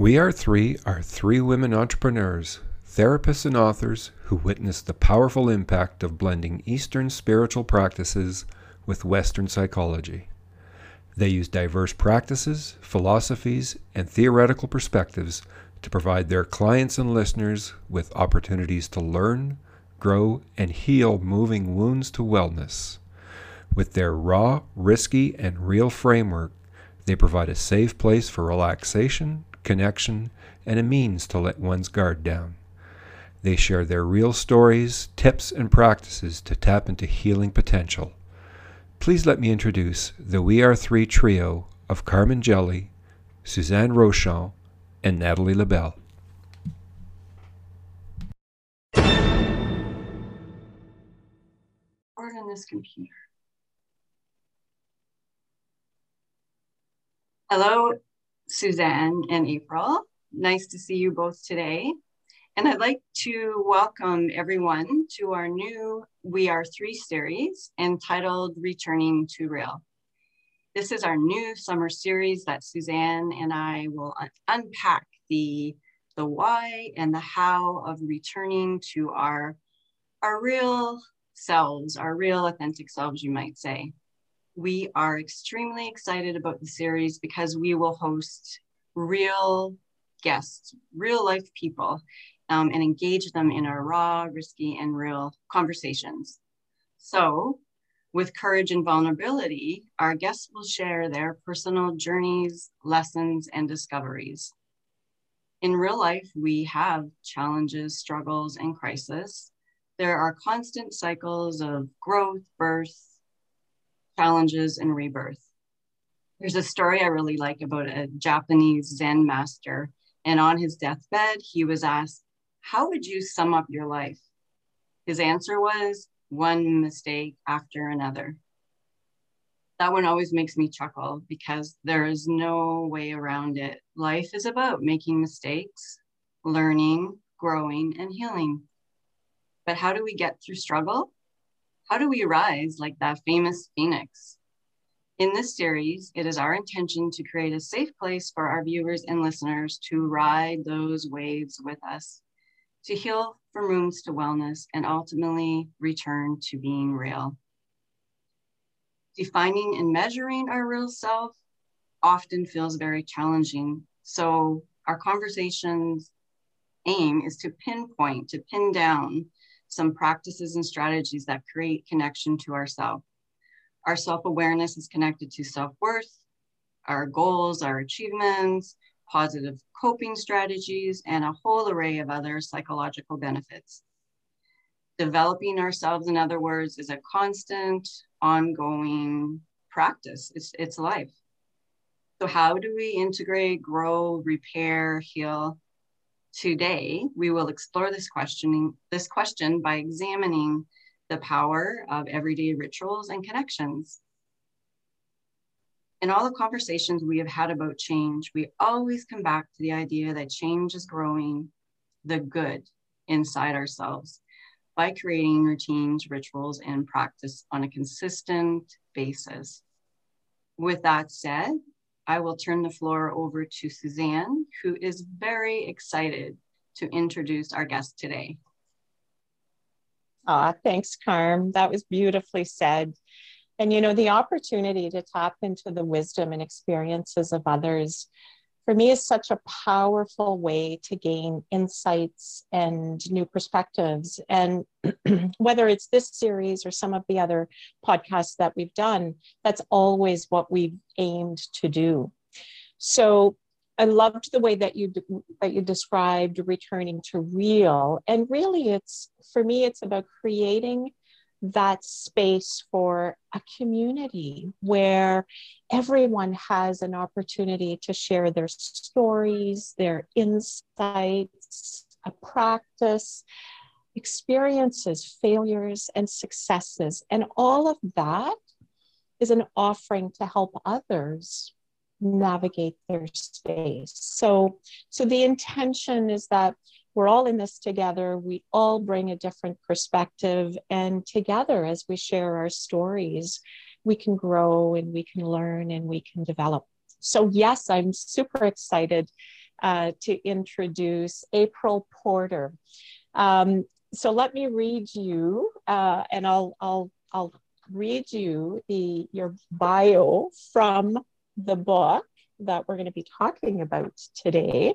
We Are Three are three women entrepreneurs, therapists, and authors who witnessed the powerful impact of blending Eastern spiritual practices with Western psychology. They use diverse practices, philosophies, and theoretical perspectives to provide their clients and listeners with opportunities to learn, grow, and heal moving wounds to wellness. With their raw, risky, and real framework, they provide a safe place for relaxation, connection, and a means to let one's guard down. They share their real stories, tips, and practices to tap into healing potential. Please let me introduce the We Are Three trio of Carmen Jelly, Suzanne Rochon, and Natalie LaBelle. on this computer. Hello, Suzanne and April. Nice to see you both today. And I'd like to welcome everyone to our new We Are Three series entitled Returning to Real. This is our new summer series that Suzanne and I will un unpack the, the why and the how of returning to our, our real selves, our real authentic selves, you might say. We are extremely excited about the series because we will host real guests, real life people, um, and engage them in our raw, risky, and real conversations. So, with courage and vulnerability, our guests will share their personal journeys, lessons, and discoveries. In real life, we have challenges, struggles, and crisis. There are constant cycles of growth, birth, challenges, and rebirth. There's a story I really like about a Japanese Zen master. And on his deathbed, he was asked, How would you sum up your life? His answer was, One mistake after another. That one always makes me chuckle because there is no way around it. Life is about making mistakes, learning, growing, and healing. But how do we get through struggle? How do we rise like that famous phoenix? In this series, it is our intention to create a safe place for our viewers and listeners to ride those waves with us, to heal from wounds to wellness, and ultimately return to being real. Defining and measuring our real self often feels very challenging. So, our conversation's aim is to pinpoint, to pin down some practices and strategies that create connection to ourself. Our self awareness is connected to self worth, our goals, our achievements, positive coping strategies, and a whole array of other psychological benefits. Developing ourselves, in other words, is a constant, ongoing practice. It's, it's life. So, how do we integrate, grow, repair, heal? Today, we will explore this questioning this question by examining the power of everyday rituals and connections. In all the conversations we have had about change, we always come back to the idea that change is growing the good inside ourselves by creating routines, rituals, and practice on a consistent basis. With that said, I will turn the floor over to Suzanne, who is very excited to introduce our guest today. Ah, thanks, Carm. That was beautifully said. And you know, the opportunity to tap into the wisdom and experiences of others for me is such a powerful way to gain insights and new perspectives. And whether it's this series or some of the other podcasts that we've done, that's always what we've aimed to do. So I loved the way that you that you described returning to real, and really, it's for me, it's about creating that space for a community where everyone has an opportunity to share their stories, their insights, a practice, experiences, failures, and successes, and all of that is an offering to help others navigate their space. So, so the intention is that we're all in this together. We all bring a different perspective, and together, as we share our stories, we can grow and we can learn and we can develop. So, yes, I'm super excited uh, to introduce April Porter. Um, so let me read you, uh, and I'll, I'll, I'll read you the, your bio from the book that we're going to be talking about today.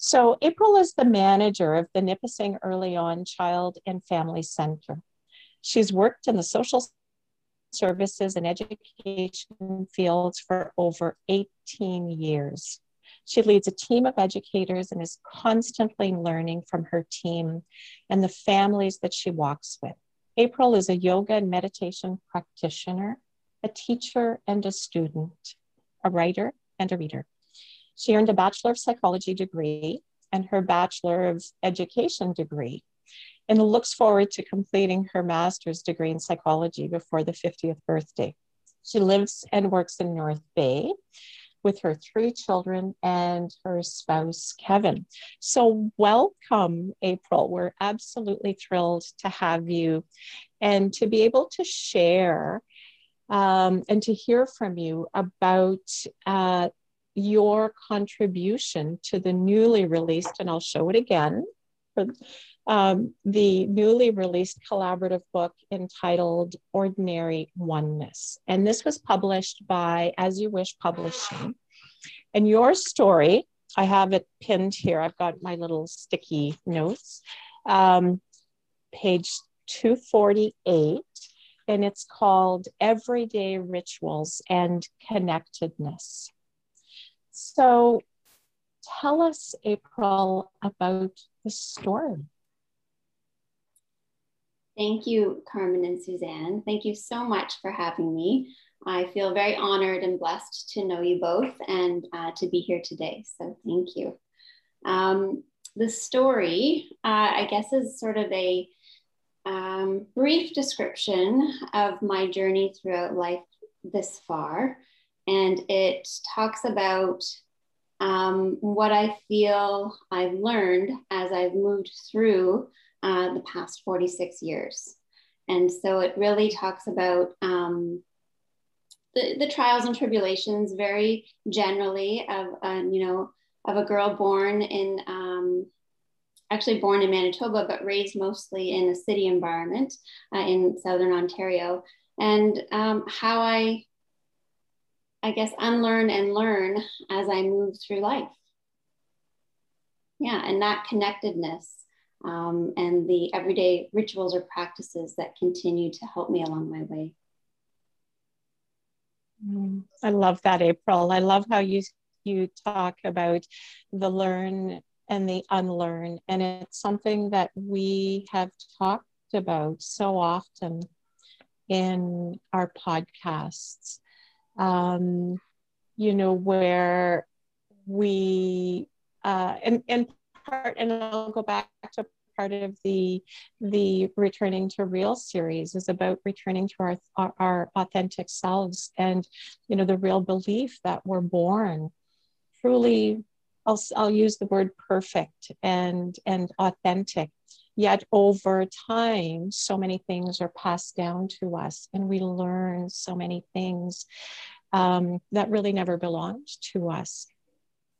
So April is the manager of the Nipissing Early On Child and Family Center. She's worked in the social services and education fields for over 18 years. She leads a team of educators and is constantly learning from her team and the families that she walks with. April is a yoga and meditation practitioner, a teacher and a student, a writer and a reader. She earned a Bachelor of Psychology degree and her Bachelor of Education degree and looks forward to completing her master's degree in psychology before the 50th birthday. She lives and works in North Bay with her three children and her spouse, Kevin. So, welcome, April. We're absolutely thrilled to have you and to be able to share um, and to hear from you about uh, your contribution to the newly released, and I'll show it again. For, um, the newly released collaborative book entitled Ordinary Oneness. And this was published by As You Wish Publishing. And your story, I have it pinned here. I've got my little sticky notes, um, page 248, and it's called Everyday Rituals and Connectedness. So tell us, April, about the story. Thank you, Carmen and Suzanne. Thank you so much for having me. I feel very honored and blessed to know you both and uh, to be here today. So thank you. Um, the story, uh, I guess, is sort of a um, brief description of my journey throughout life this far. And it talks about um, what I feel I've learned as I've moved through uh, the past 46 years. And so it really talks about um, the, the trials and tribulations very generally of, uh, you know, of a girl born in, um, actually born in Manitoba, but raised mostly in a city environment uh, in Southern Ontario. And um, how I, I guess, unlearn and learn as I move through life. Yeah, and that connectedness um, and the everyday rituals or practices that continue to help me along my way. Mm, I love that, April. I love how you you talk about the learn and the unlearn, and it's something that we have talked about so often in our podcasts. Um, you know where we uh, and and part, and I'll go back to part of the the returning to real series is about returning to our, our, our authentic selves and you know the real belief that we're born truly I'll, I'll use the word perfect and and authentic yet over time so many things are passed down to us and we learn so many things um, that really never belonged to us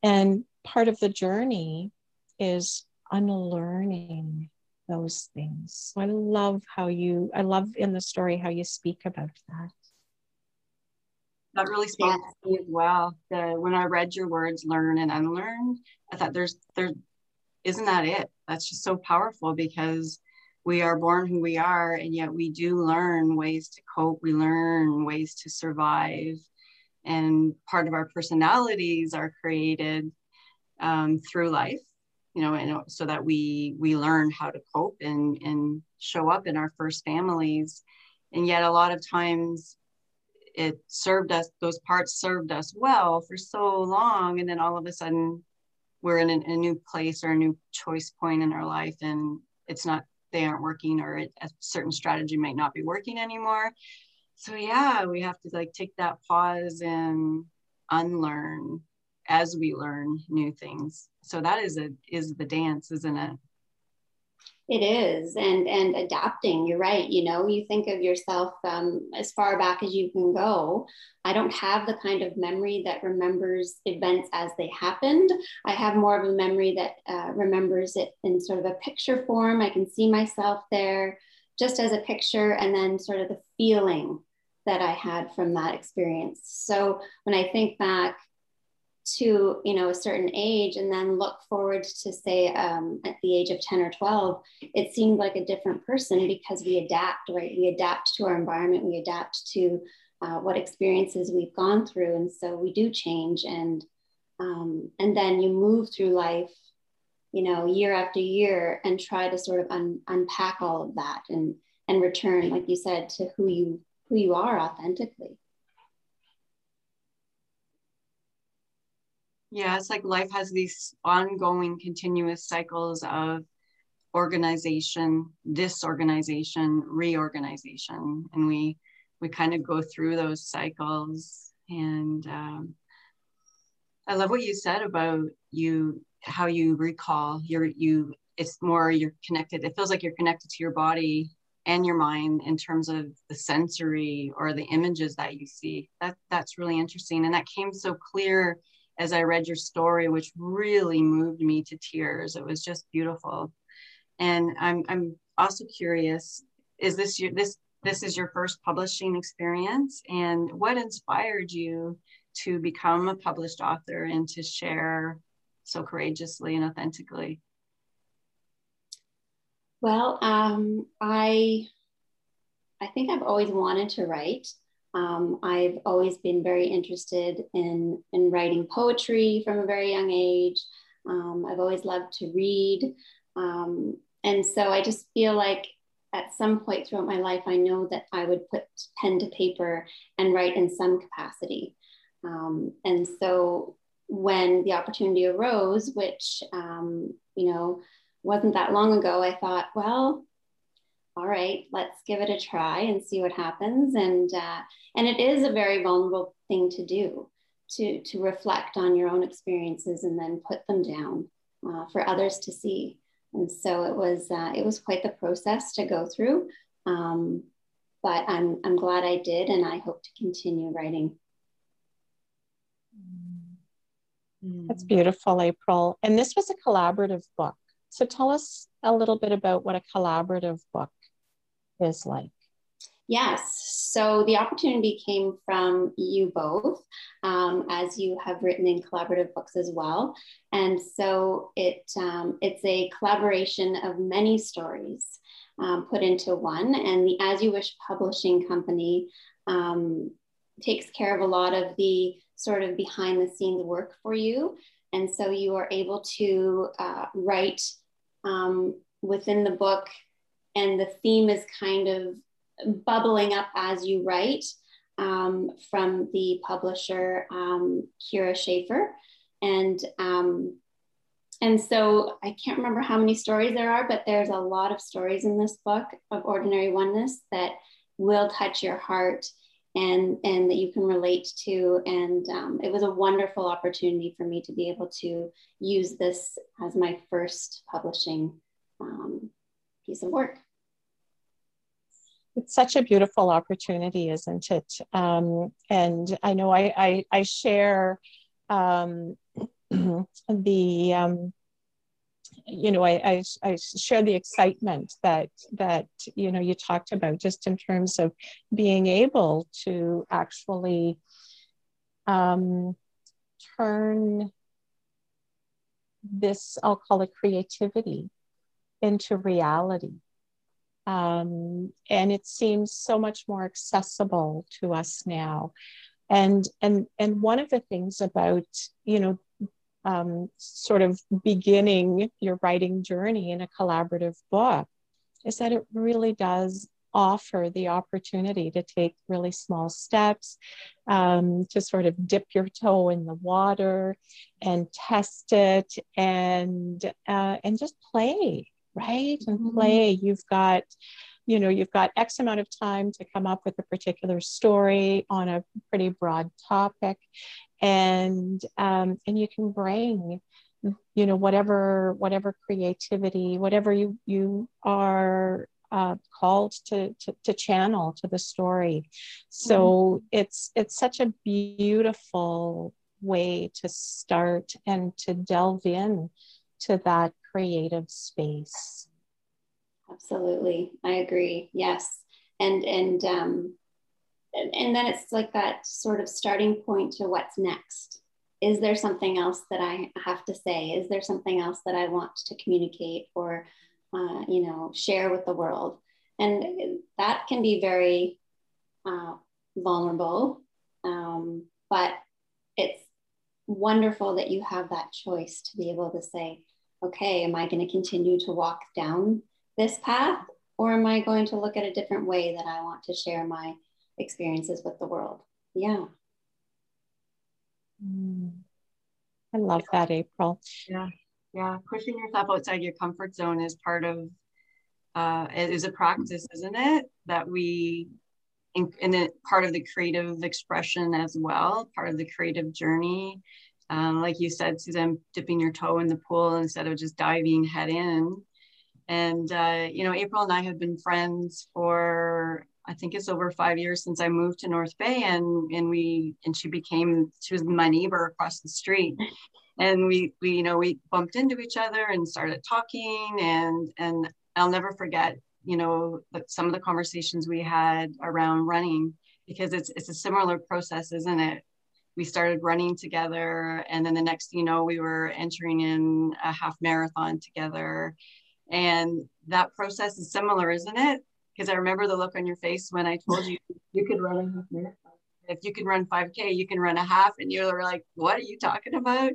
and part of the journey is unlearning those things. So I love how you, I love in the story how you speak about that. That really spoke yeah. to me as well. The, when I read your words, learn and unlearn, I thought there's, there, isn't that it? That's just so powerful because we are born who we are, and yet we do learn ways to cope. We learn ways to survive, and part of our personalities are created um, through life you know, and so that we we learn how to cope and and show up in our first families. And yet a lot of times it served us, those parts served us well for so long. And then all of a sudden we're in a, a new place or a new choice point in our life and it's not, they aren't working or a certain strategy might not be working anymore. So yeah, we have to like take that pause and unlearn as we learn new things. So that is a is the dance, isn't it? It is, and and adapting. You're right. You know, you think of yourself um, as far back as you can go. I don't have the kind of memory that remembers events as they happened. I have more of a memory that uh, remembers it in sort of a picture form. I can see myself there, just as a picture, and then sort of the feeling that I had from that experience. So when I think back to you know a certain age and then look forward to say um, at the age of 10 or 12 it seemed like a different person because we adapt right? We adapt to our environment. We adapt to uh, what experiences we've gone through. And so we do change and um, and then you move through life you know year after year and try to sort of un- unpack all of that and and return like you said to who you who you are authentically Yeah, it's like life has these ongoing, continuous cycles of organization, disorganization, reorganization, and we we kind of go through those cycles. And um, I love what you said about you how you recall your you. It's more you're connected. It feels like you're connected to your body and your mind in terms of the sensory or the images that you see. That that's really interesting, and that came so clear as I read your story, which really moved me to tears. It was just beautiful. And I'm, I'm also curious, is this your, this, this is your first publishing experience and what inspired you to become a published author and to share so courageously and authentically? Well, um, I, I think I've always wanted to write. Um, I've always been very interested in, in writing poetry from a very young age. Um, I've always loved to read. Um, and so I just feel like at some point throughout my life, I know that I would put pen to paper and write in some capacity. Um, and so when the opportunity arose, which, um, you know, wasn't that long ago, I thought, well, all right, let's give it a try and see what happens. And uh, and it is a very vulnerable thing to do, to to reflect on your own experiences and then put them down uh, for others to see. And so it was uh, it was quite the process to go through. Um, but I'm I'm glad I did, and I hope to continue writing. That's beautiful, April. And this was a collaborative book. So tell us a little bit about what a collaborative book is like? Yes. So the opportunity came from you both, um, as you have written in collaborative books as well. And so it um, it's a collaboration of many stories um, put into one. And the As You Wish Publishing Company um, takes care of a lot of the sort of behind the scenes work for you. And so you are able to uh, write um, within the book and the theme is kind of bubbling up as you write um, from the publisher um, Kyra Schaefer, and um, and so I can't remember how many stories there are, but there's a lot of stories in this book of ordinary oneness that will touch your heart and and that you can relate to. And um, it was a wonderful opportunity for me to be able to use this as my first publishing um, piece of work it's such a beautiful opportunity, isn't it? Um, and I know I, I, I share um, the, um, you know, I, I, I, share the excitement that, that, you know, you talked about just in terms of being able to actually um, turn this, I'll call it creativity, into reality um, and it seems so much more accessible to us now. And and and one of the things about you know um, sort of beginning your writing journey in a collaborative book is that it really does offer the opportunity to take really small steps um, to sort of dip your toe in the water and test it and uh, and just play right? And mm-hmm. play. You've got, you know, you've got X amount of time to come up with a particular story on a pretty broad topic. and um, and you can bring you know whatever whatever creativity whatever you you are uh, called to, to, to channel to the story so mm-hmm. it's it's such a beautiful way to start and to delve in to that creative space. Absolutely. I agree. Yes. And and um and, then it's like that sort of starting point to what's next. Is there something else that I have to say? Is there something else that I want to communicate or, uh, you know, share with the world? And that can be very uh, vulnerable, um, but it's wonderful that you have that choice to be able to say, okay, am I going to continue to walk down this path or am I going to look at a different way that I want to share my experiences with the world? Yeah. Mm. I love that, April. Yeah. Yeah. Pushing yourself outside your comfort zone is part of, uh, is a practice, isn't it? That we, and it part of the creative expression as well, part of the creative journey. Um, like you said, Suzanne, dipping your toe in the pool instead of just diving head in. And, uh, you know, April and I have been friends for I think it's over five years since I moved to North Bay, and and we and she became she was my neighbor across the street, and we we you know we bumped into each other and started talking, and and I'll never forget you know some of the conversations we had around running because it's it's a similar process, isn't it? We started running together, and then the next you know we were entering in a half marathon together, and that process is similar, isn't it? because I remember the look on your face when I told you you could run a half marathon. If you can run 5K, you can run a half, and you were like, "What are you talking about?"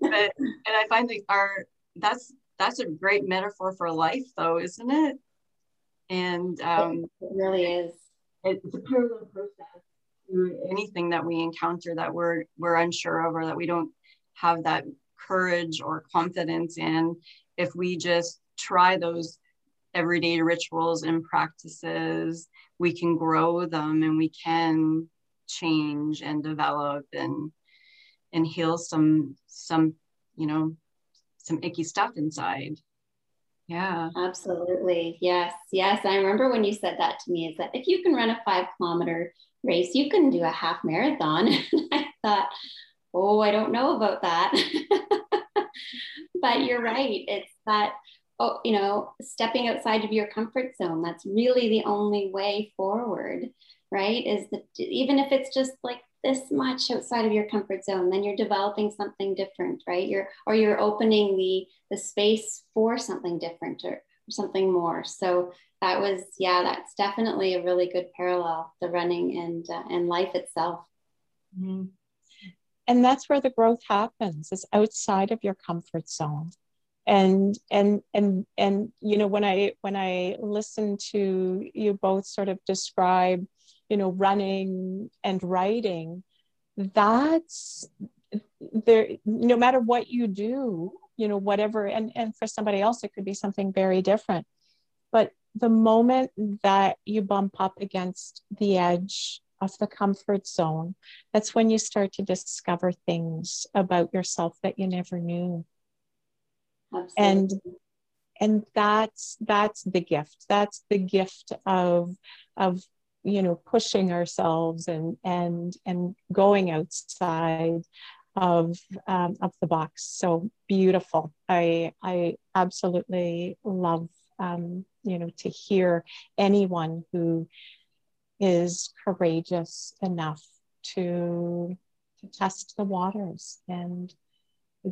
but and I find that our that's that's a great metaphor for life, though, isn't it? And um, it really is. It's a parallel process to anything that we encounter that we're we're unsure of or that we don't have that courage or confidence in. If we just try those everyday rituals and practices, we can grow them and we can change and develop and and heal some some you know some icky stuff inside. Yeah. Absolutely. Yes. Yes. I remember when you said that to me is that if you can run a five kilometer race you can do a half marathon i thought oh i don't know about that but you're right it's that oh, you know, stepping outside of your comfort zone. That's really the only way forward, right? Is that even if it's just like this much outside of your comfort zone, then you're developing something different, right? You're or you're opening the the space for something different or, something more. So that was yeah, that's definitely a really good parallel, the running and uh, and life itself. Mm-hmm. And that's where the growth happens It's outside of your comfort zone and and and and you know when i when i listen to you both sort of describe you know running and writing that's there no matter what you do you know whatever and and for somebody else it could be something very different. But the moment that you bump up against the edge of the comfort zone that's when you start to discover things about yourself that you never knew. Absolutely. and and that's that's the gift. That's the gift of of you know pushing ourselves and and and going outside of um, of the box so beautiful i i absolutely love um, you know to hear anyone who is courageous enough to to test the waters and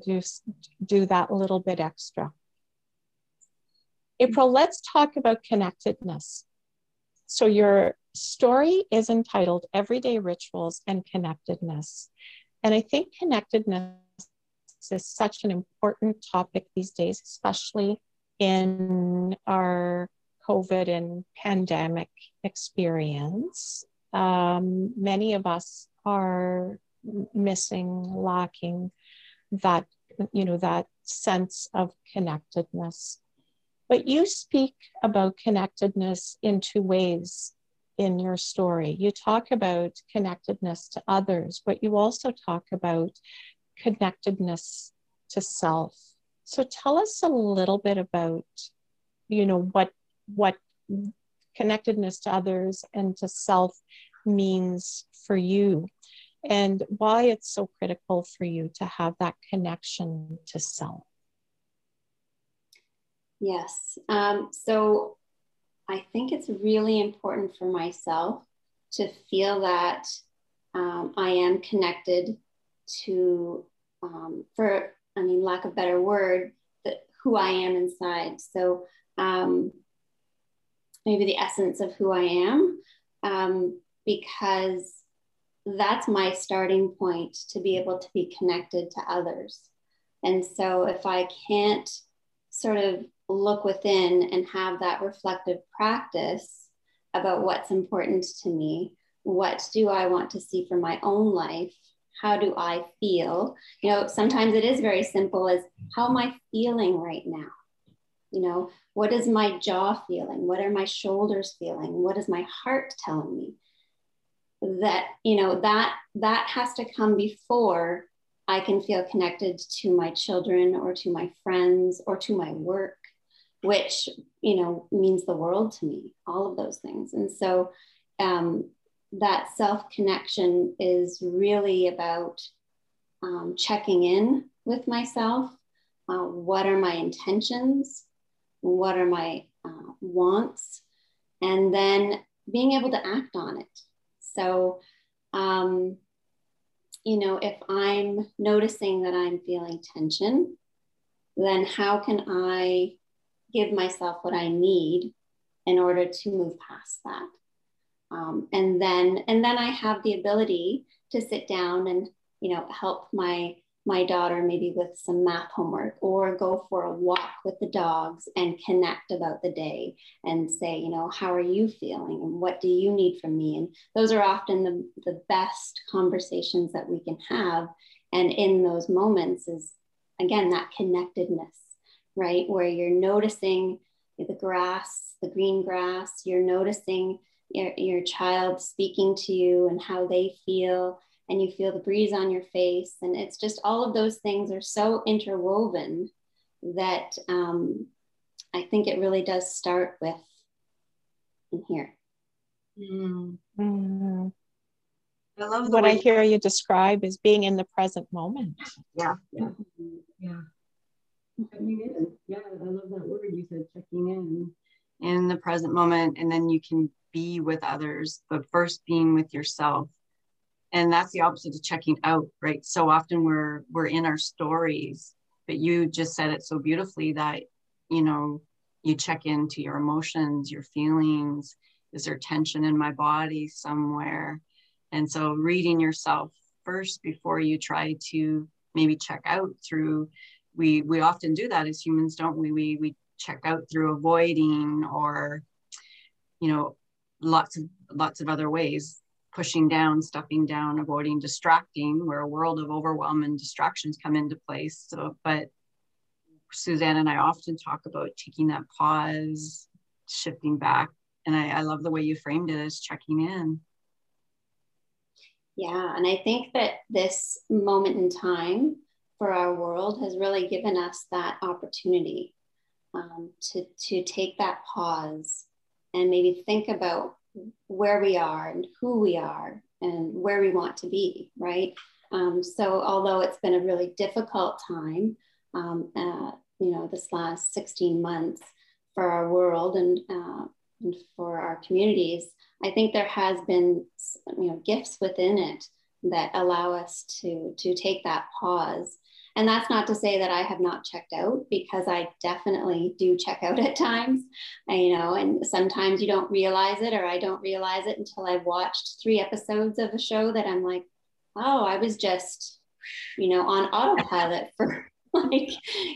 just do that little bit extra. April, let's talk about connectedness. So, your story is entitled Everyday Rituals and Connectedness. And I think connectedness is such an important topic these days, especially in our COVID and pandemic experience. Um, many of us are missing, lacking that you know that sense of connectedness but you speak about connectedness in two ways in your story. You talk about connectedness to others, but you also talk about connectedness to self. So tell us a little bit about, you know, what what connectedness to others and to self means for you and why it's so critical for you to have that connection to self. Yes. Um, so I think it's really important for myself to feel that um, I am connected to, um, for, I mean, lack of better word, who I am inside. So um, maybe the essence of who I am, um, because that's my starting point to be able to be connected to others. And so if I can't sort of look within and have that reflective practice about what's important to me. What do I want to see for my own life? How do I feel? You know, sometimes it is very simple as how am I feeling right now? You know, what is my jaw feeling? What are my shoulders feeling? What is my heart telling me? That, you know, that that has to come before I can feel connected to my children or to my friends or to my work which you know means the world to me all of those things. And so um, that self connection is really about um, checking in with myself uh, what are my intentions what are my uh, wants and then being able to act on it. So um, you know if i'm noticing that i'm feeling tension then how can i give myself what I need in order to move past that. Um, and then and then I have the ability to sit down and you know help my my daughter maybe with some math homework or go for a walk with the dogs and connect about the day and say you know how are you feeling and what do you need from me? And those are often the, the best conversations that we can have. And in those moments is again that connectedness right? Where you're noticing the grass, the green grass, you're noticing your, your child speaking to you and how they feel, and you feel the breeze on your face. And it's just all of those things are so interwoven that um, I think it really does start with in here. Mm-hmm. I love what I hear you describe is being in the present moment. Yeah. Yeah. yeah checking in. Yeah, I love that word you said, checking in in the present moment. And then you can be with others, but first being with yourself. And that's the opposite of checking out, right? So often we're we're in our stories, but you just said it so beautifully that, you know, you check into your emotions, your feelings. Is there tension in my body somewhere? And so reading yourself first before you try to maybe check out through we we often do that as humans don't we? We we check out through avoiding or you know lots of lots of other ways pushing down stuffing down avoiding distracting where a world of overwhelm and distractions come into place. So but suzanne and i often talk about taking that pause shifting back and I, I love the way you framed it as checking in. Yeah and i think that this moment in time for our world has really given us that opportunity um, to, to take that pause and maybe think about where we are and who we are and where we want to be, right? Um, so, although it's been a really difficult time, um, uh, you know, this last 16 months for our world and, uh, and for our communities, I think there has been, you know, gifts within it that allow us to to take that pause and that's not to say that I have not checked out because I definitely do check out at times, you know, and sometimes you don't realize it or I don't realize it until I've watched three episodes of a show that I'm like, oh, I was just, you know, on autopilot for like,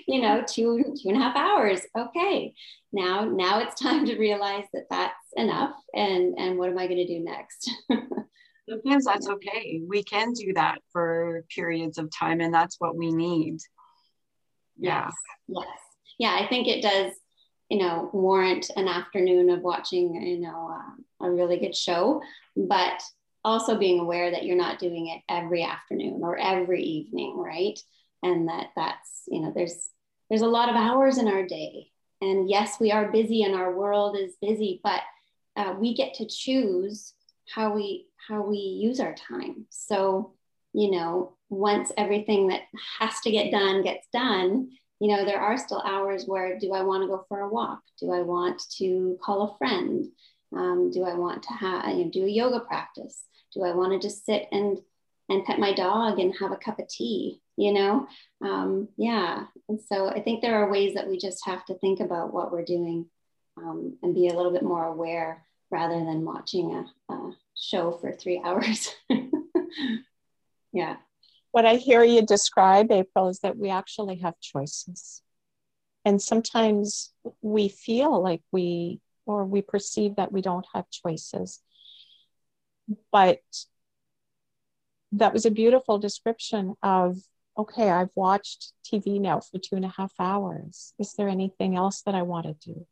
you know, two, two and a half hours. Okay. Now, now it's time to realize that that's enough. And, and what am I going to do next? sometimes that's okay. We can do that for periods of time, and that's what we need. Yeah. Yes. yes. Yeah, I think it does. you know, warrant an afternoon of watching, you know, uh, a really good show, but also being aware that you're not doing it every afternoon or every evening, right? And that that's, you know, there's there's a lot of hours in our day. And yes, we are busy and our world is busy, but uh, we get to choose how we how we use our time. So, you know, once everything that has to get done gets done, you know, there are still hours where do I want to go for a walk? Do I want to call a friend? Um, do I want to have you know, do a yoga practice? Do I want to just sit and and pet my dog and have a cup of tea? You know, um, yeah. And so I think there are ways that we just have to think about what we're doing um, and be a little bit more aware rather than watching a, a show for three hours. yeah. What I hear you describe, April, is that we actually have choices. And sometimes we feel like we, or we perceive that we don't have choices. But that was a beautiful description of okay, I've watched TV now for two and a half hours. Is there anything else that I want to do?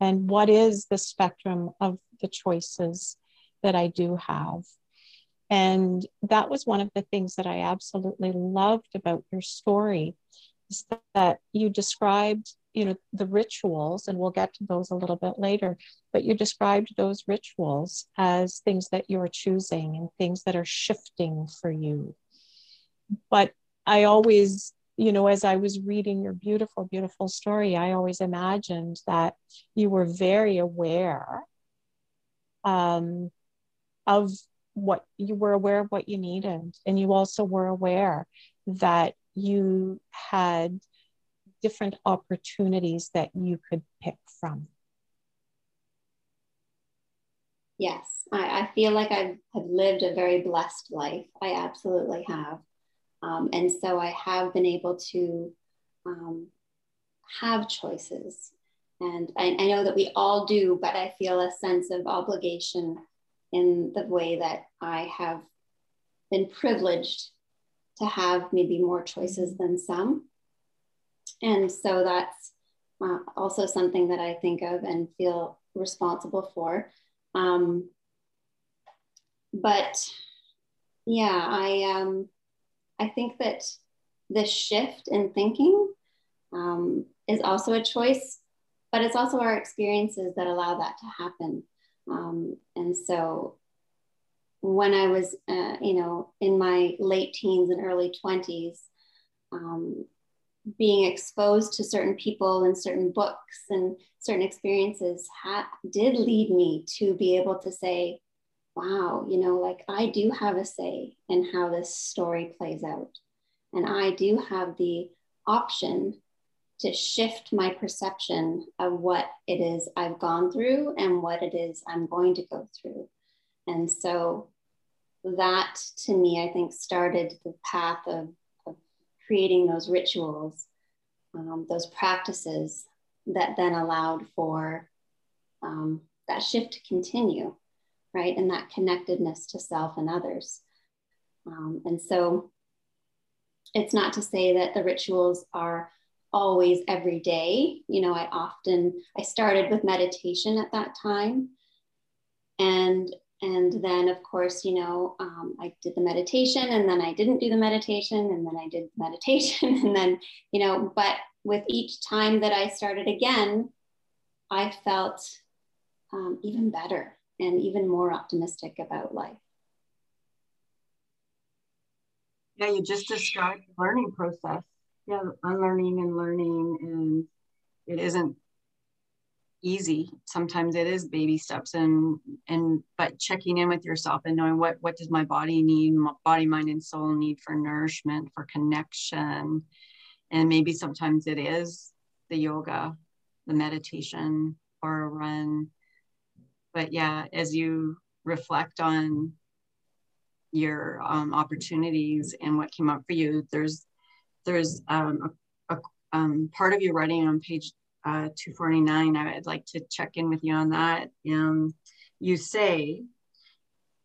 And what is the spectrum of the choices that I do have? And that was one of the things that I absolutely loved about your story is that you described, you know, the rituals, and we'll get to those a little bit later, but you described those rituals as things that you're choosing and things that are shifting for you. But I always, you know, as I was reading your beautiful, beautiful story, I always imagined that you were very aware um, of what you were aware of what you needed. And you also were aware that you had different opportunities that you could pick from. Yes, I, I feel like I've, have lived a very blessed life. I absolutely have. Um, and so I have been able to um, have choices. And I, I know that we all do, but I feel a sense of obligation in the way that I have been privileged to have maybe more choices than some. And so that's uh, also something that I think of and feel responsible for. Um, but yeah, I um, I think that this shift in thinking um, is also a choice, but it's also our experiences that allow that to happen. Um, and so when I was, uh, you know, in my late teens and early 20s, um, being exposed to certain people and certain books and certain experiences ha- did lead me to be able to say, wow, you know, like I do have a say in how this story plays out. And I do have the option to shift my perception of what it is I've gone through and what it is I'm going to go through. And so that to me, I think, started the path of, of creating those rituals, um, those practices that then allowed for um, that shift to continue right? And that connectedness to self and others. Um, and so it's not to say that the rituals are always every day. You know, I often, I started with meditation at that time. And and then of course you know um, i did the meditation and then i didn't do the meditation and then i did meditation and then you know but with each time that i started again i felt um, even better and even more optimistic about life. Yeah, you just described the learning process. Yeah, unlearning and learning, and it isn't easy. Sometimes it is baby steps, and and but checking in with yourself and knowing what what does my body need, my body, mind, and soul need for nourishment, for connection, and maybe sometimes it is the yoga, the meditation, or a run but yeah, as you reflect on your um, opportunities and what came up for you, there's there's um, a, a um, part of your writing on page uh, 249. I'd like to check in with you on that. Um, you say,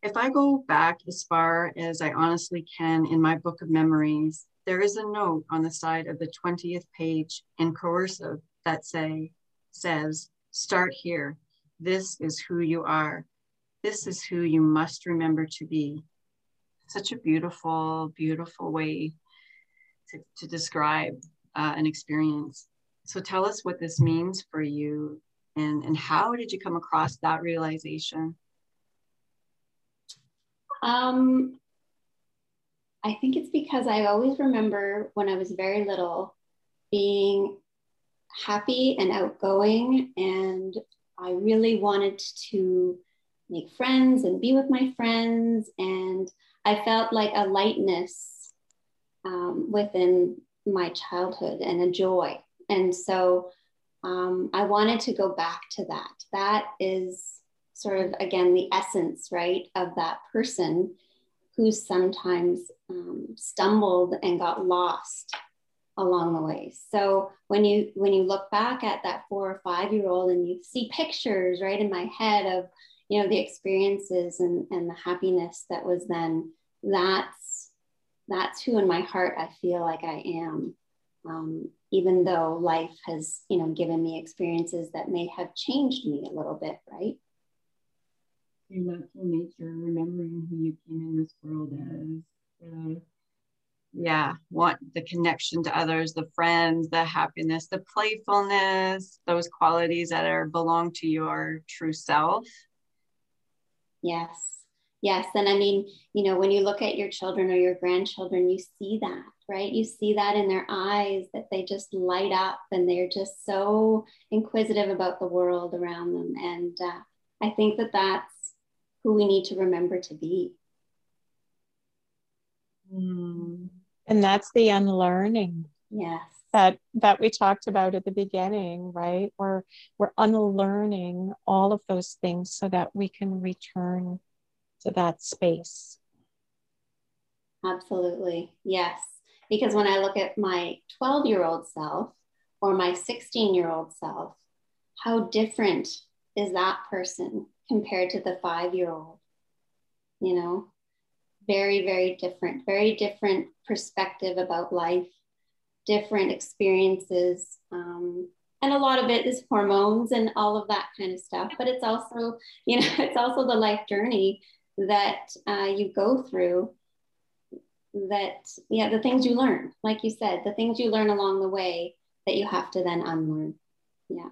if I go back as far as I honestly can in my book of memories, there is a note on the side of the 20th page in cursive that say says, start here. This is who you are. This is who you must remember to be. Such a beautiful, beautiful way to, to describe uh, an experience. So tell us what this means for you and, and how did you come across that realization? Um, I think it's because I always remember when I was very little being happy and outgoing, and I really wanted to make friends and be with my friends. And I felt like a lightness um, within my childhood and a joy. And so um, I wanted to go back to that. That is sort of, again, the essence, right, of that person who sometimes um, stumbled and got lost along the way. So when you when you look back at that four or five year old and you see pictures right in my head of you know the experiences and, and the happiness that was then that's that's who in my heart I feel like I am. Um, even though life has you know given me experiences that may have changed me a little bit, right? Your nature, remembering who you came in this world as. Uh, yeah, want the connection to others, the friends, the happiness, the playfulness, those qualities that are belong to your true self. Yes. Yes. And I mean, you know, when you look at your children or your grandchildren, you see that, right? You see that in their eyes that they just light up and they're just so inquisitive about the world around them. And uh, I think that that's who we need to remember to be. Mm. And that's the unlearning. Yes. That that we talked about at the beginning, right? We're we're unlearning all of those things so that we can return to that space. Absolutely. Yes. Because when I look at my 12 year old self or my 16 year old self, how different is that person compared to the five year old? You know, very, very different, very different perspective about life, different experiences. Um, and a lot of it is hormones and all of that kind of stuff. But it's also, you know, it's also the life journey that uh, you go through that, yeah, the things you learn, like you said, the things you learn along the way that you have to then unlearn. Yeah.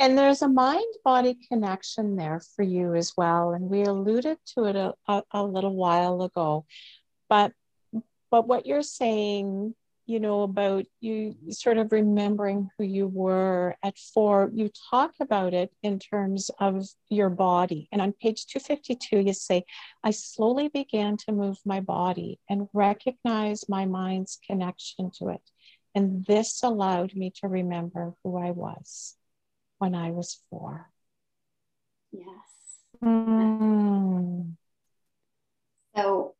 And there's a mind body connection there for you as well. And we alluded to it a, a, a, little while ago. But but what you're saying, you know, about you sort of remembering who you were at four, you talk about it in terms of your body. And on page 252, you say, I slowly began to move my body and recognize my mind's connection to it. And this allowed me to remember who I was when I was four. Yes. Mm. So,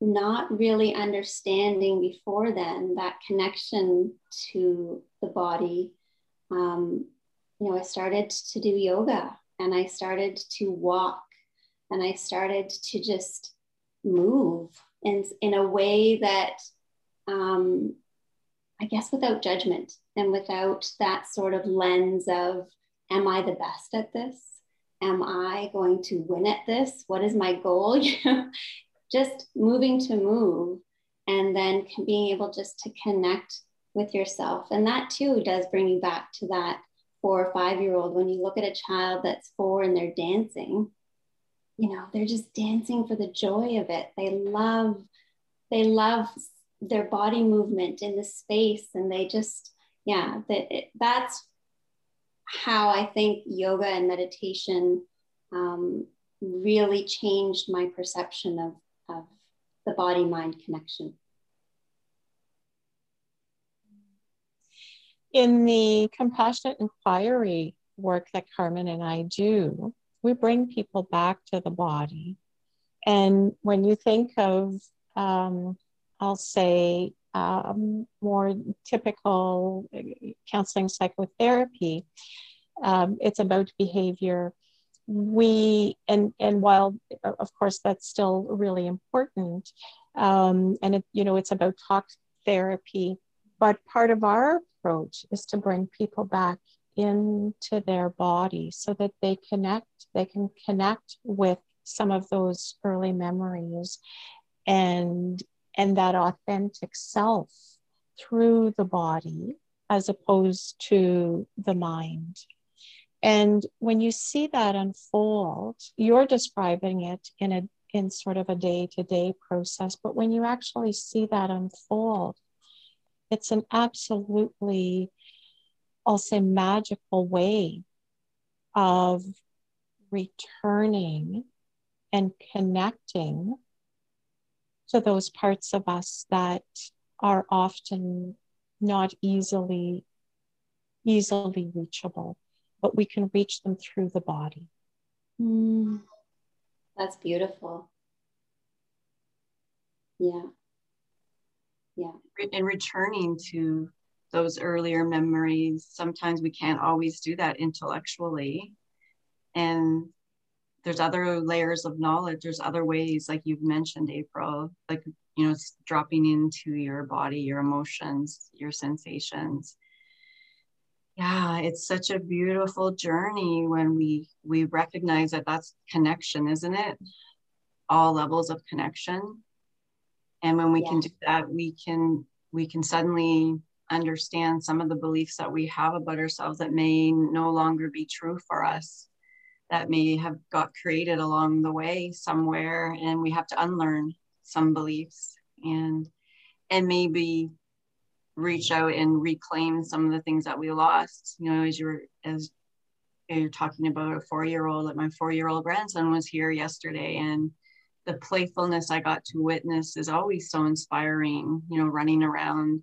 not really understanding before then that connection to the body. Um, you know, I started to do yoga and I started to walk and I started to just move in, in a way that um, I guess without judgment and without that sort of lens of am I the best at this? Am I going to win at this? What is my goal? You know, just moving to move and then being able just to connect with yourself. And that too does bring you back to that four or five year old. When you look at a child that's four and they're dancing, you know, they're just dancing for the joy of it. They love, they love their body movement in the space and they just, yeah, that that's how I think yoga and meditation um, really changed my perception of, of the body mind connection. In the compassionate inquiry work that Carmen and I do, we bring people back to the body. And when you think of, um, I'll say, um, more typical counseling psychotherapy. Um, it's about behavior. We and and while of course that's still really important, um, and it, you know it's about talk therapy. But part of our approach is to bring people back into their body so that they connect, they can connect with some of those early memories and and that authentic self through the body as opposed to the mind. And when you see that unfold, you're describing it in a in sort of a day-to-day process, but when you actually see that unfold, it's an absolutely, I'll say, magical way of returning and connecting to those parts of us that are often not easily easily reachable but we can reach them through the body. Mm, that's beautiful. Yeah. Yeah. And returning to those earlier memories sometimes we can't always do that intellectually. And there's other layers of knowledge. There's other ways like you've mentioned april like you know dropping into your body your emotions your sensations. Yeah it's such a beautiful journey when we we recognize that that's connection isn't it? All levels of connection. And when we yeah. can do that we can we can suddenly understand some of the beliefs that we have about ourselves that may no longer be true for us that may have got created along the way somewhere and we have to unlearn some beliefs and and maybe reach out and reclaim some of the things that we lost. You know as you're as you're talking about a four year old like my four year old grandson was here yesterday and the playfulness i got to witness is always so inspiring you know running around.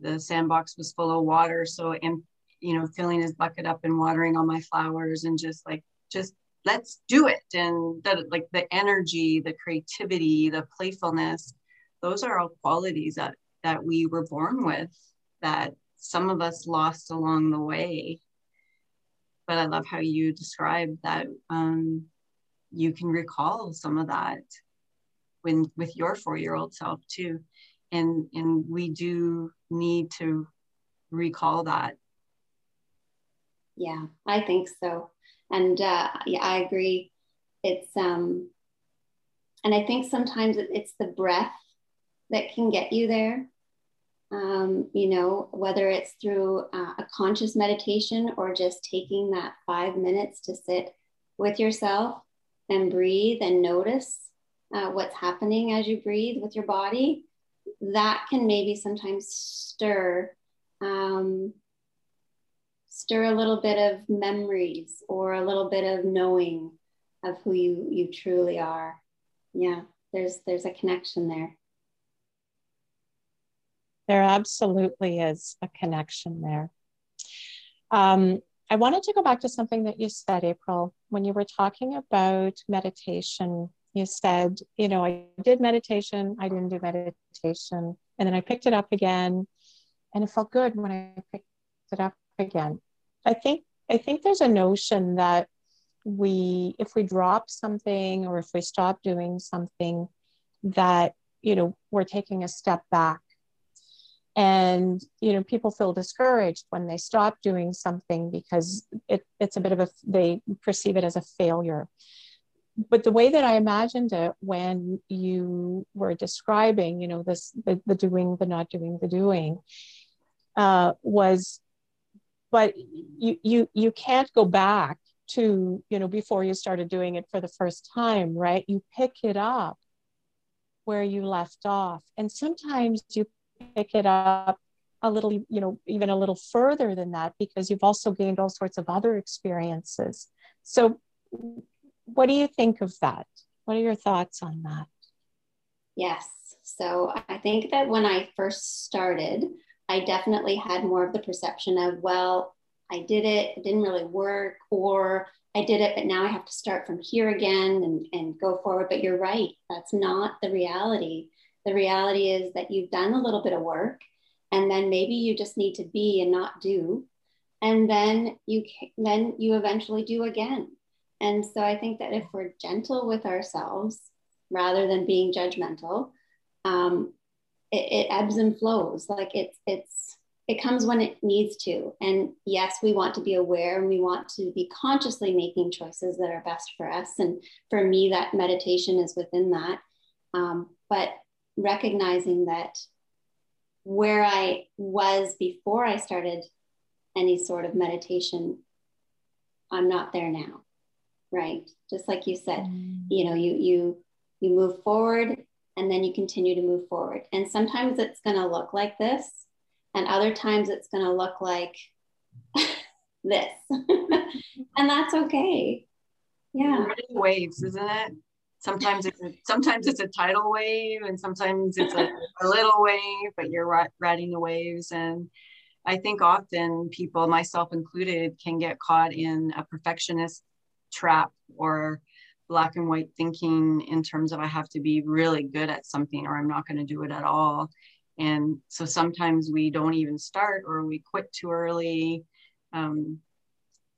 The sandbox was full of water so and you know filling his bucket up and watering all my flowers and just like just let's do it. And that like the energy the creativity the playfulness those are all qualities that that we were born with that some of us lost along the way. But i love how you describe that um, you can recall some of that when with your four year old self too. And and we do need to recall that. Yeah i think so and uh, yeah, I agree. It's um, and I think sometimes it's the breath that can get you there. Um, you know, whether it's through uh, a conscious meditation or just taking that five minutes to sit with yourself and breathe and notice uh, what's happening as you breathe with your body, that can maybe sometimes stir um, stir a little bit of memories or a little bit of knowing of who you you truly are. Yeah there's there's a connection there. There absolutely is a connection there. Um, i wanted to go back to something that you said april when you were talking about meditation. You said you know i did meditation i didn't do meditation and then i picked it up again and it felt good when i picked it up again I think I think there's a notion that we if we drop something or if we stop doing something that you know we're taking a step back. And you know people feel discouraged when they stop doing something because it, it's a bit of a they perceive it as a failure. But the way that i imagined it when you were describing you know this the, the doing the not doing the doing uh, was but you you you can't go back to you know before you started doing it for the first time right? You pick it up where you left off. And sometimes you pick it up a little you know even a little further than that because you've also gained all sorts of other experiences. So what do you think of that? What are your thoughts on that? Yes. So i think that when i first started I definitely had more of the perception of, well, I did it, it didn't really work, or I did it, but now I have to start from here again and, and go forward. But you're right, that's not the reality. The reality is that you've done a little bit of work, and then maybe you just need to be and not do. And then you then you eventually do again. And so I think that if we're gentle with ourselves rather than being judgmental, um, it, it ebbs and flows. Like it's it's it comes when it needs to. And yes, we want to be aware and we want to be consciously making choices that are best for us. And for me, that meditation is within that. Um, but recognizing that where I was before I started any sort of meditation, I'm not there now. Right. Just like you said, mm. you know, you you you move forward and then you continue to move forward. And sometimes it's going to look like this and other times it's going to look like this. And that's okay. Yeah. Waves isn't it? Sometimes it's a, sometimes it's a tidal wave and sometimes it's a, a little wave but you're riding the waves. And i think often people myself included can get caught in a perfectionist trap or black and white thinking in terms of i have to be really good at something or i'm not going to do it at all. And so sometimes we don't even start or we quit too early. Um,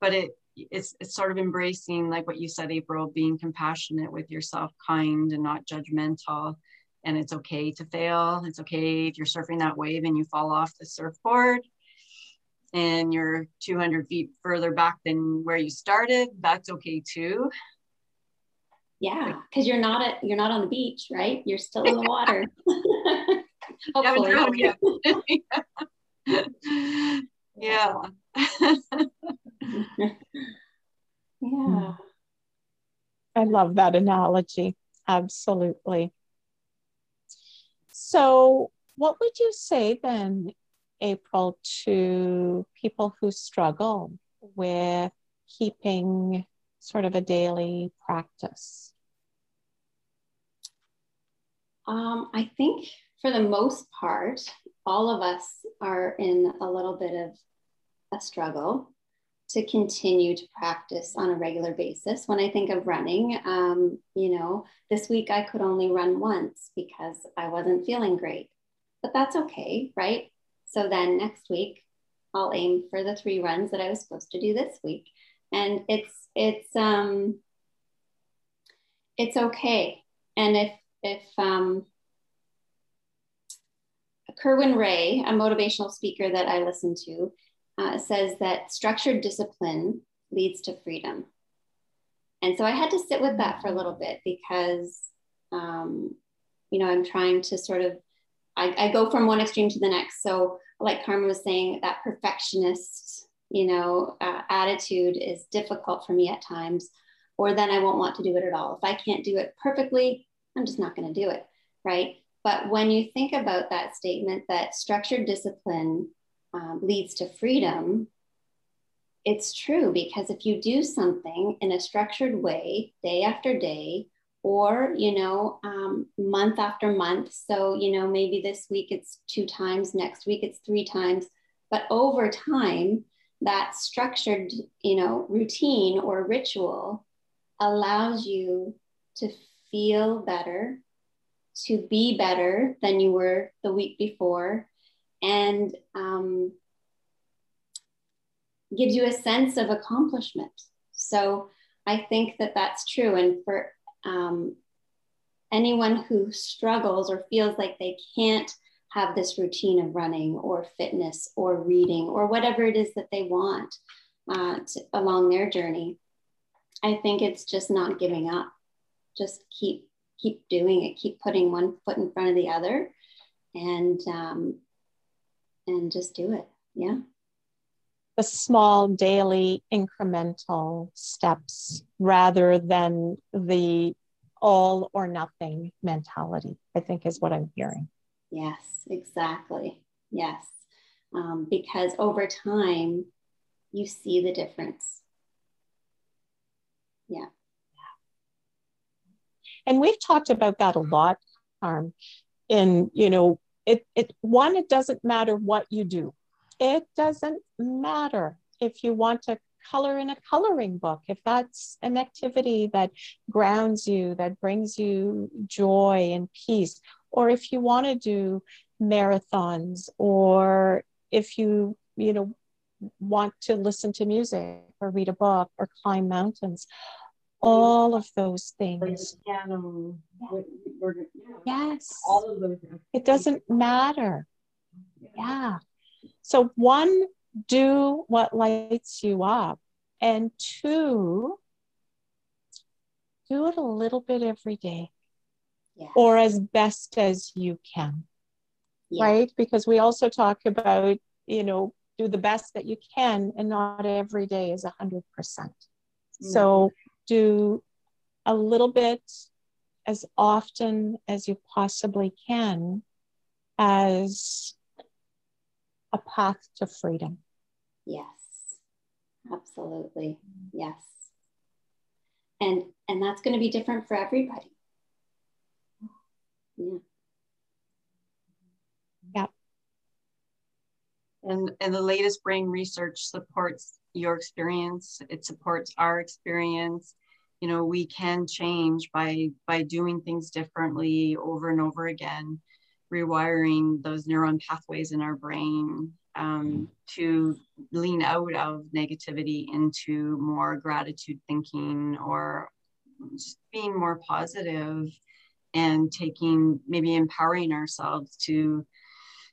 but it it's, it's sort of embracing like what you said april being compassionate with yourself kind and not judgmental. And it's okay to fail. It's okay if you're surfing that wave and you fall off the surfboard and you're 200 feet further back than where you started. That's okay too yeah because you're not at you're not on the beach right you're still in the water Hopefully. Yeah. yeah. yeah. I love that analogy. Absolutely. So, what would you say then, April, to people who struggle with keeping sort of a daily practice? Um, I think for the most part, all of us are in a little bit of a struggle to continue to practice on a regular basis. When I think of running, um, you know, this week I could only run once because I wasn't feeling great, but that's okay, right? So then next week I'll aim for the three runs that I was supposed to do this week, and it's it's um it's okay. And if if um Kerwin Rae, a motivational speaker that I listen to, uh, says that structured discipline leads to freedom. And so I had to sit with that for a little bit because, um, you know, I'm trying to sort of, I, I go from one extreme to the next. So, like Carmen was saying, that perfectionist, you know, uh, attitude is difficult for me at times, or then I won't want to do it at all. If I can't do it perfectly, I'm just not going to do it. Right. But when you think about that statement that structured discipline um, leads to freedom, it's true because if you do something in a structured way, day after day, or you know um, month after month so you know maybe this week it's two times next week it's three times but over time that structured you know routine or ritual allows you to feel better to be better than you were the week before and um, gives you a sense of accomplishment. So I think that that's true. And for um, anyone who struggles or feels like they can't have this routine of running or fitness or reading or whatever it is that they want uh, to, along their journey, I think it's just not giving up. Just keep keep doing it, keep putting one foot in front of the other, and um, and just do it. Yeah. The small daily incremental steps rather than the all or nothing mentality, I think is what I'm hearing. Yes, exactly. Yes. Um, because over time, you see the difference. Yeah. And we've talked about that a lot, Harm. In, you know, it, it one, it doesn't matter what you do. It doesn't matter if you want to color in a coloring book, if that's an activity that grounds you, that brings you joy and peace, or if you want to do marathons, or if you, you know, want to listen to music or read a book or climb mountains all of those things. Piano, yes. All of those. It doesn't matter. Yeah. So, one, do what lights you up. And two, do it a little bit every day yeah. or as best as you can. Yeah. Right? Because we also talk about, you know, do the best that you can, and not every day is 100%. percent mm-hmm. So, do a little bit as often as you possibly can as a path to freedom. Yes, absolutely. Yes. And and that's going to be different for everybody. Yeah. And and the latest brain research supports your experience. It supports our experience. You know, we can change by by doing things differently over and over again rewiring those neuron pathways in our brain um, to lean out of negativity into more gratitude thinking or just being more positive and taking maybe empowering ourselves to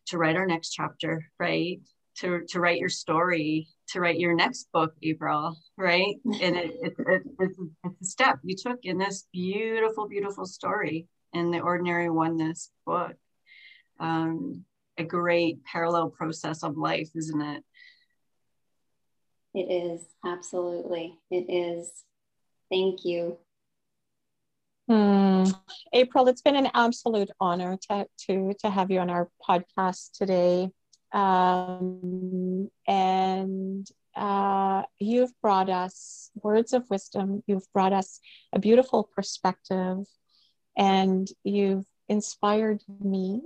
to write our next chapter right to to write your story to write your next book april right and it, it, it, it's, it's a step you took in this beautiful beautiful story in the ordinary oneness book um, a great parallel process of life, isn't it? It is, absolutely. It is. Thank you. Mm. April, it's been an absolute honor to, to, to have you on our podcast today. Um, and uh, you've brought us words of wisdom, you've brought us a beautiful perspective, and you've inspired me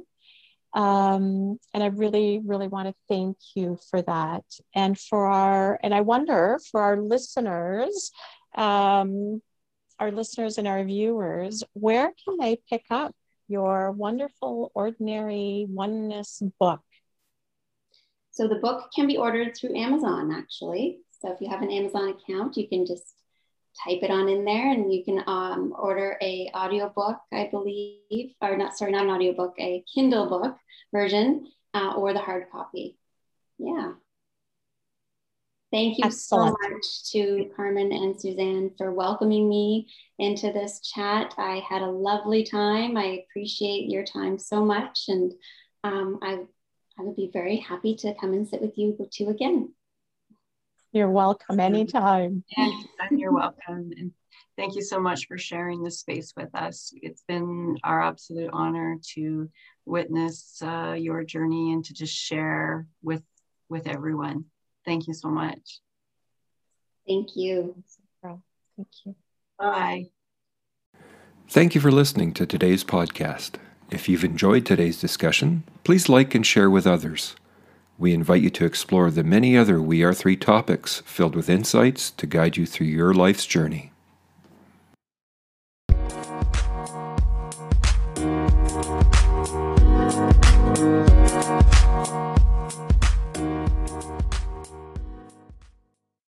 um, and I really, really want to thank you for that. And for our, and I wonder for our listeners, um, our listeners and our viewers, where can they pick up your wonderful, ordinary oneness book? So the book can be ordered through Amazon, actually. So if you have an Amazon account, you can just type it on in there and you can um, order a audiobook i believe or not sorry not an audiobook a kindle book version uh, or the hard copy yeah thank you Excellent. so much to carmen and suzanne for welcoming me into this chat i had a lovely time i appreciate your time so much and um, I, I would be very happy to come and sit with you two again you're welcome anytime. And you're welcome. And thank you so much for sharing this space with us. It's been our absolute honor to witness uh, your journey and to just share with with everyone. Thank you so much. Thank you. Thank you. Bye. Thank you for listening to today's podcast. If you've enjoyed today's discussion, please like and share with others. We invite you to explore the many other We Are Three topics filled with insights to guide you through your life's journey.